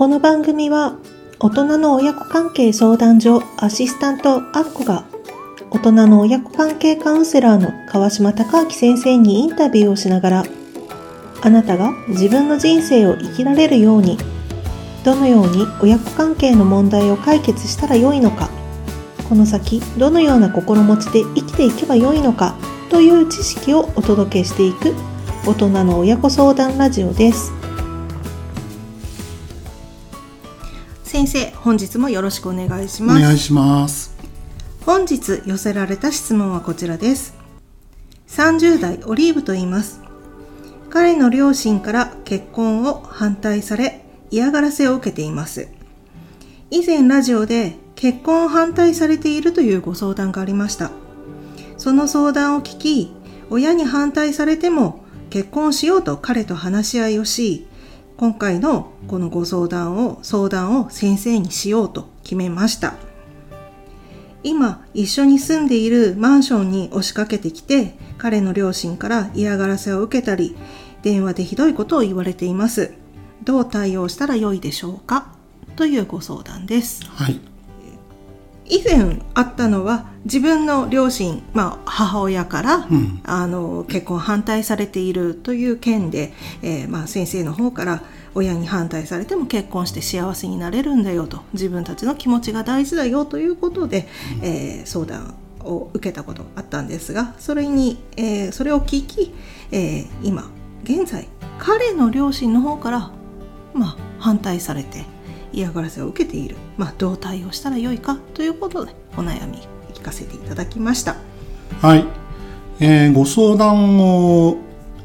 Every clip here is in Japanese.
この番組は大人の親子関係相談所アシスタントアッコが大人の親子関係カウンセラーの川島隆明先生にインタビューをしながらあなたが自分の人生を生きられるようにどのように親子関係の問題を解決したらよいのかこの先どのような心持ちで生きていけばよいのかという知識をお届けしていく大人の親子相談ラジオです。先生本日もよろしくお願いします。お願いします。本日寄せられた質問はこちらです。30代オリーブと言います。彼の両親から結婚を反対され嫌がらせを受けています。以前ラジオで結婚を反対されているというご相談がありました。その相談を聞き親に反対されても結婚しようと彼と話し合いをし今回のこのご相談を相談を先生にしようと決めました。今一緒に住んでいるマンションに押しかけてきて彼の両親から嫌がらせを受けたり電話でひどいことを言われています。どう対応したらよいでしょうか？というご相談です。はい。以前あったのは自分の両親、まあ、母親から、うん。あの結婚反対されているという件で、えーまあ、先生の方から親に反対されても結婚して幸せになれるんだよと自分たちの気持ちが大事だよということで、えー相談を受けたことがあったんですがそれに、えーそれを聞き、えー今現在彼の両親の方から、まあ、反対されて嫌がらせを受けている、まあ、どう対応したらよいかということでお悩み聞かせていただきました。はい、えーご相談を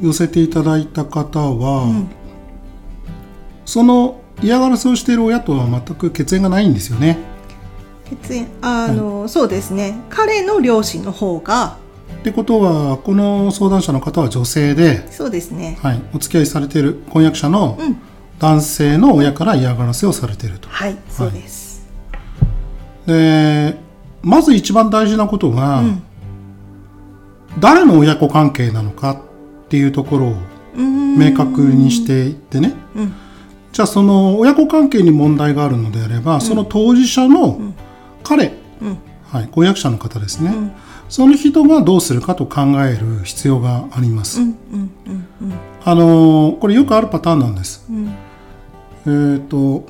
寄せていただいた方は、ん。その嫌がらせをしている親とは全く血縁がないんですよね。血縁あの、そうですね。彼の両親の方がってことはこの相談者の方は女性で、そうですね。はい、お付き合いされている婚約者のうん男性の親から嫌がらせをされていると。はいそうです、でまず一番大事なことが、うん。誰の親子関係なのかっていうところを明確にしていってね、うん。じゃあその親子関係に問題があるのであれば、その当事者の彼、うん。はい、婚約者の方ですね、ん。その人がどうするかと考える必要があります。うんうんうんうん。あのーこれよくあるパターンなんです。うんえっ、と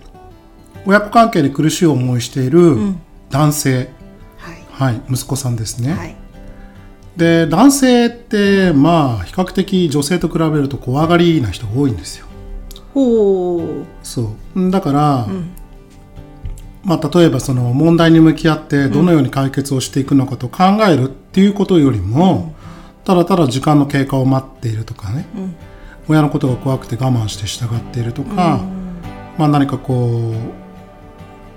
親子関係で苦しい思いしているん。男性、はい。はい、息子さんですね。はい。で男性ってまあ比較的女性と比べると怖がりな人が多いんですよ。ほう。そう。だから、ん。まあ、例えばその問題に向き合ってどのように解決をしていくのかと考えるっていうことよりも、ただただ時間の経過を待っているとかね、うん。親のことが怖くて我慢して従っているとか、まあ、何かこう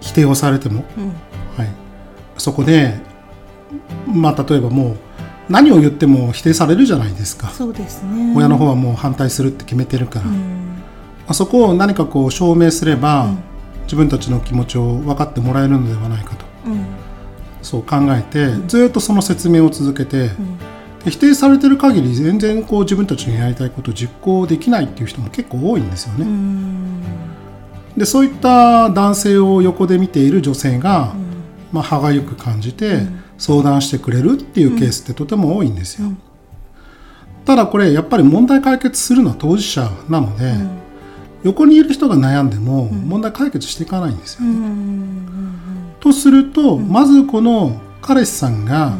否定をされても、うん。はい、そこで、まあ、例えばもう何を言っても否定されるじゃないですか。そうですね。親の方はもう反対するって決めてるから、うん。あそこを何かこう証明すれば、自分たちの気持ちを分かってもらえるのではないかと。うん。そう考えて、ずっとその説明を続けて、否定されてる限り全然こう自分たちのやりたいことを実行できないっていう人も結構多いんですよね。うんでそういった男性を横で見ている女性が、まあ、歯がゆく感じて相談してくれるっていうケースってとても多いんですよ。ただこれやっぱり問題解決するのは当事者なので、横にいる人が悩んでも問題解決していかないんですよ。ね。とすると、まずこの彼氏さんが、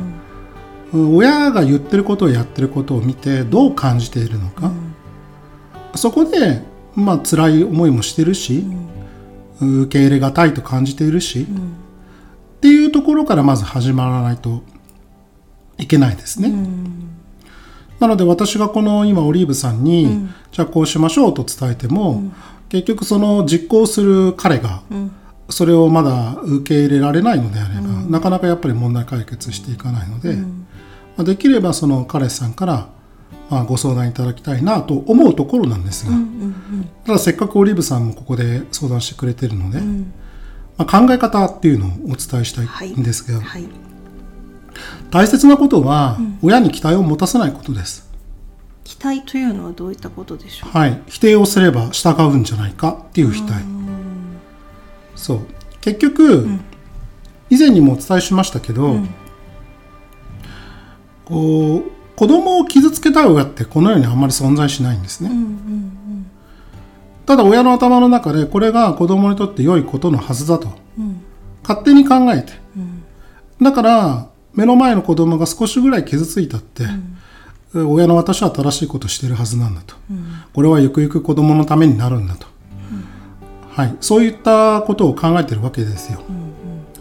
親が言ってることをやってることを見てどう感じているのか、そこで、まあ辛い思いもしてるし、受け入れがたいと感じているし、っていうところからまず始まらないといけないですね。なので私がこの今オリーブさんに、じゃあこうしましょうと伝えても、結局その実行する彼が、それをまだ受け入れられないのであれば、なかなかやっぱり問題解決していかないので、まあできればその彼氏さんから、まあ、ご相談いただきたいなと思うところなんですが、ただせっかくオリーブさんもここで相談してくれてるので、まあ、考え方っていうのをお伝えしたいんですが、はい。大切なことは、親に期待を持たせないことです。期待というのはどういったことでしょう？はい、否定をすれば従うんじゃないかっていう否定そう。結局、ん。以前にもお伝えしましたけど、うん。こう子供を傷つけたい親ってこの世にあんまり存在しないんですね、うんうんただ親の頭の中でこれが子供にとって良いことのはずだと。うん。勝手に考えて。うん。だから目の前の子供が少しぐらい傷ついたって、親の私は正しいことしてるはずなんだと、うん。これはゆくゆく子供のためになるんだと、はい、そういったことを考えてるわけですよ、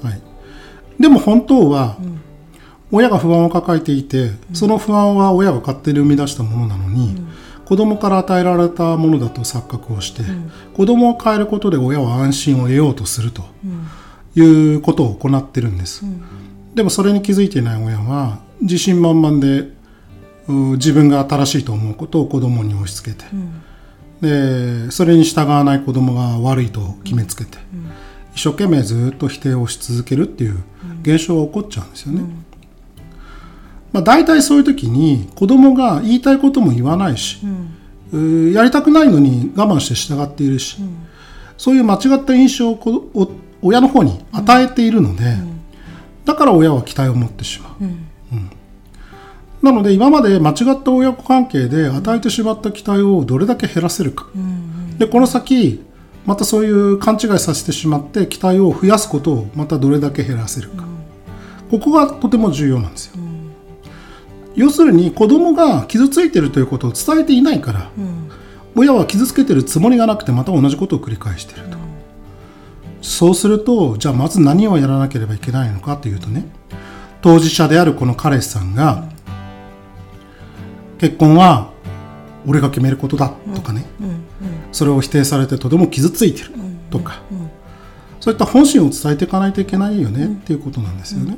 はい、でも本当は、親が不安を抱えていて、その不安は親が勝手に生み出したものなのに、子供から与えられたものだと錯覚をして、子供を変えることで親は安心を得ようとするということを行ってるんです、でもそれに気づいていない親は自信満々で自分が正しいと思うことを子供に押し付けて、でそれに従わない子供が悪いと決めつけて、一生懸命ずっと否定をし続けるっていう現象が起こっちゃうんですよね。まあ、大体そういう時に子供が言いたいことも言わないし、うーやりたくないのに我慢して従っているし、そういう間違った印象を親の方に与えているので、だから親は期待を持ってしまう。うん。なので今まで間違った親子関係で与えてしまった期待をどれだけ減らせるか、うんでこの先またそういう勘違いさせてしまって期待を増やすことをまたどれだけ減らせるか、ここがとても重要なんですよ、要するに子供が傷ついているということを伝えていないからうん。親は傷つけてるつもりがなくてまた同じことを繰り返していると、そうするとじゃあまず何をやらなければいけないのかというとね当事者であるこの彼氏さんが、結婚は俺が決めることだとかね、うんそれを否定されてとても傷ついてるとか、うんそういった本心を伝えていかないといけないよねっていうことなんですよね。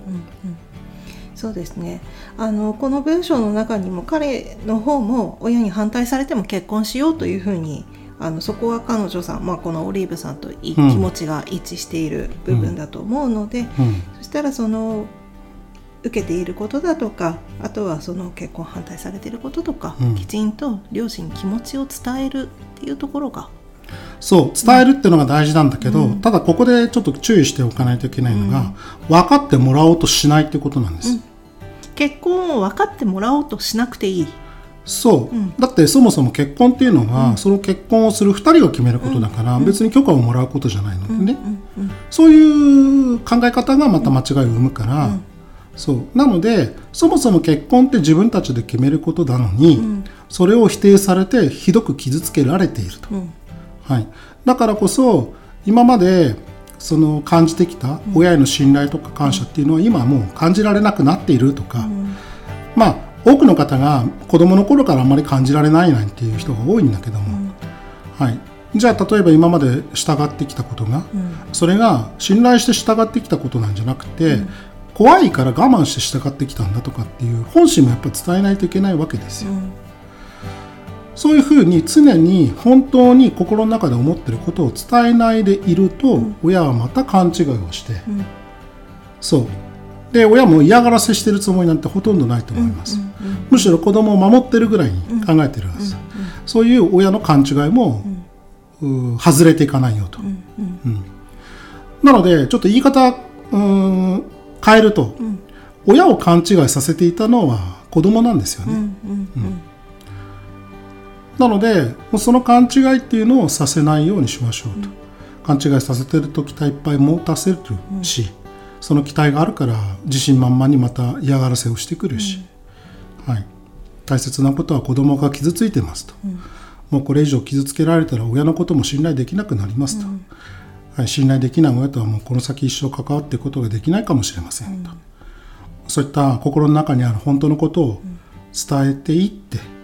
そうですね。あのこの文章の中にも彼の方も親に反対されても結婚しようというふうにあのそこは彼女さん、まあ、このオリーブさんというん気持ちが一致している部分だと思うので、うん。そしたらその受けていることだとかあとはその結婚反対されていることとか、うん。きちんと両親に気持ちを伝えるっていうところが、そう伝えるっていうのが大事なんだけど、うん。ただここでちょっと注意しておかないといけないのが、分かってもらおうとしないってことなんです。うん結婚を分かってもらおうとしなくていい。そう、うん。だってそもそも結婚っていうのは、その結婚をする2人が決めることだから、別に許可をもらうことじゃないのでね、うんうんそういう考え方がまた間違いを生むから、そう。なのでそもそも結婚って自分たちで決めることなのに、ん。それを否定されてひどく傷つけられていると、うん。はい、だからこそ今までその感じてきた親への信頼とか感謝っていうのは今はもう感じられなくなっているとか、まあ多くの方が子供の頃からあんまり感じられないなんていう人が多いんだけども、はい、じゃあ例えば今まで従ってきたことが、それが信頼して従ってきたことなんじゃなくて、怖いから我慢して従ってきたんだとかっていう本心もやっぱり伝えないといけないわけですよ。うんそういうふうに常に本当に心の中で思ってることを伝えないでいると、親はまた勘違いをして、ん。そう。で親も嫌がらせしてるつもりなんてほとんどないと思います、むしろ子供を守ってるぐらいに考えてるはず、そういう親の勘違いも、うー外れていかないよと、うんうん。なのでちょっと言い方うーん変えると、親を勘違いさせていたのは子供なんですよね、うん。うんなのでもうその勘違いっていうのをさせないようにしましょうと、勘違いさせてると期待いっぱい持たせるし、その期待があるから自信満々にまた嫌がらせをしてくるし、はい、大切なことは子供が傷ついてますと、もうこれ以上傷つけられたら親のことも信頼できなくなりますと、はい、信頼できない親とはもうこの先一生関わっていくことができないかもしれませんと、そういった心の中にある本当のことを伝えていって、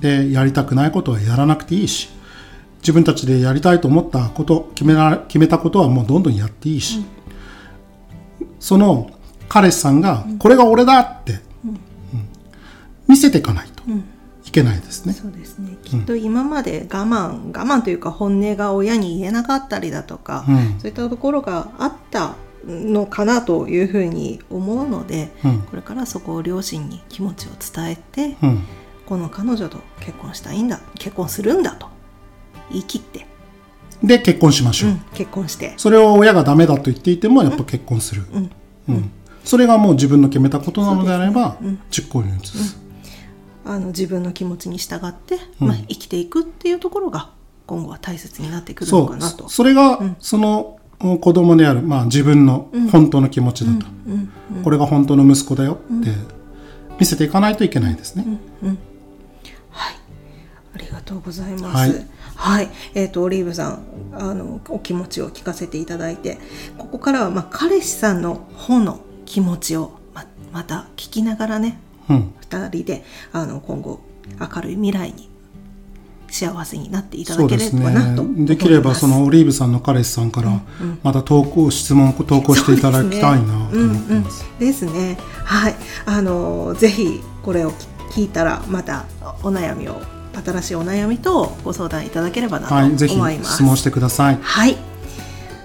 でやりたくないことはやらなくていいし自分たちでやりたいと思ったこと決めら決めたことはもうどんどんやっていいし、その彼氏さんがこれが俺だって、うん。見せていかないといけないですね。そうですね。きっと今まで我慢我慢というか本音が親に言えなかったりだとか、うん。そういったところがあったのかなというふうに思うので、うん。これからそこを両親に気持ちを伝えて、うんこの彼女と結婚したいんだ結婚するんだと言い切って。で結婚しましょう、うん、結婚して。それを親がダメだと言っていてもやっぱ結婚する、うん。それがもう自分の決めたことなのであれば、実行に移す、あの自分の気持ちに従って、まあ、生きていくっていうところが今後は大切になってくるのかなと。それが、そのうん子供である、まあ、自分の本当の気持ちだと、これが本当の息子だよって見せていかないといけないですね、はい、ありがとうございます。ははい。い、えっ、とオリーブさん、あのお気持ちを聞かせていただいて、ここからはまあ彼氏さんの方の気持ちをままた聞きながらね、うん。二人であの今後明るい未来に幸せになっていただければなと。ね。できればそのオリーブさんの彼氏さんからまた投稿質問投稿していただきたいなと思ってます。ですね。はい、あのぜひこれを聞いたらまたお悩みを新しいお悩みとご相談いただければなと思います。質問してくださいはい、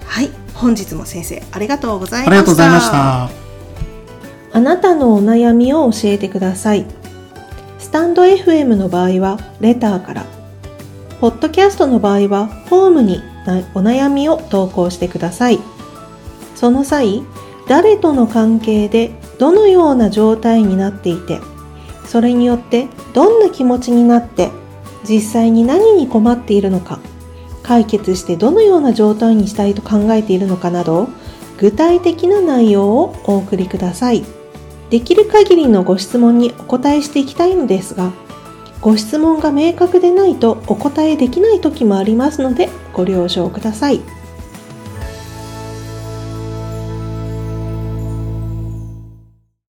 はい、本日も先生ありがとうございました。ありがとうございましたあなたのお悩みを教えてください。スタンド FM の場合はレターから、ポッドキャストの場合はフォームになお悩みを投稿してください。その際、誰との関係でどのような状態になっていて、それによってどんな気持ちになって、実際に何に困っているのか、解決してどのような状態にしたいと考えているのかなど、具体的な内容をお送りください。できる限りのご質問にお答えしていきたいのですが、ご質問が明確でないとお答えできない時もありますのでご了承ください。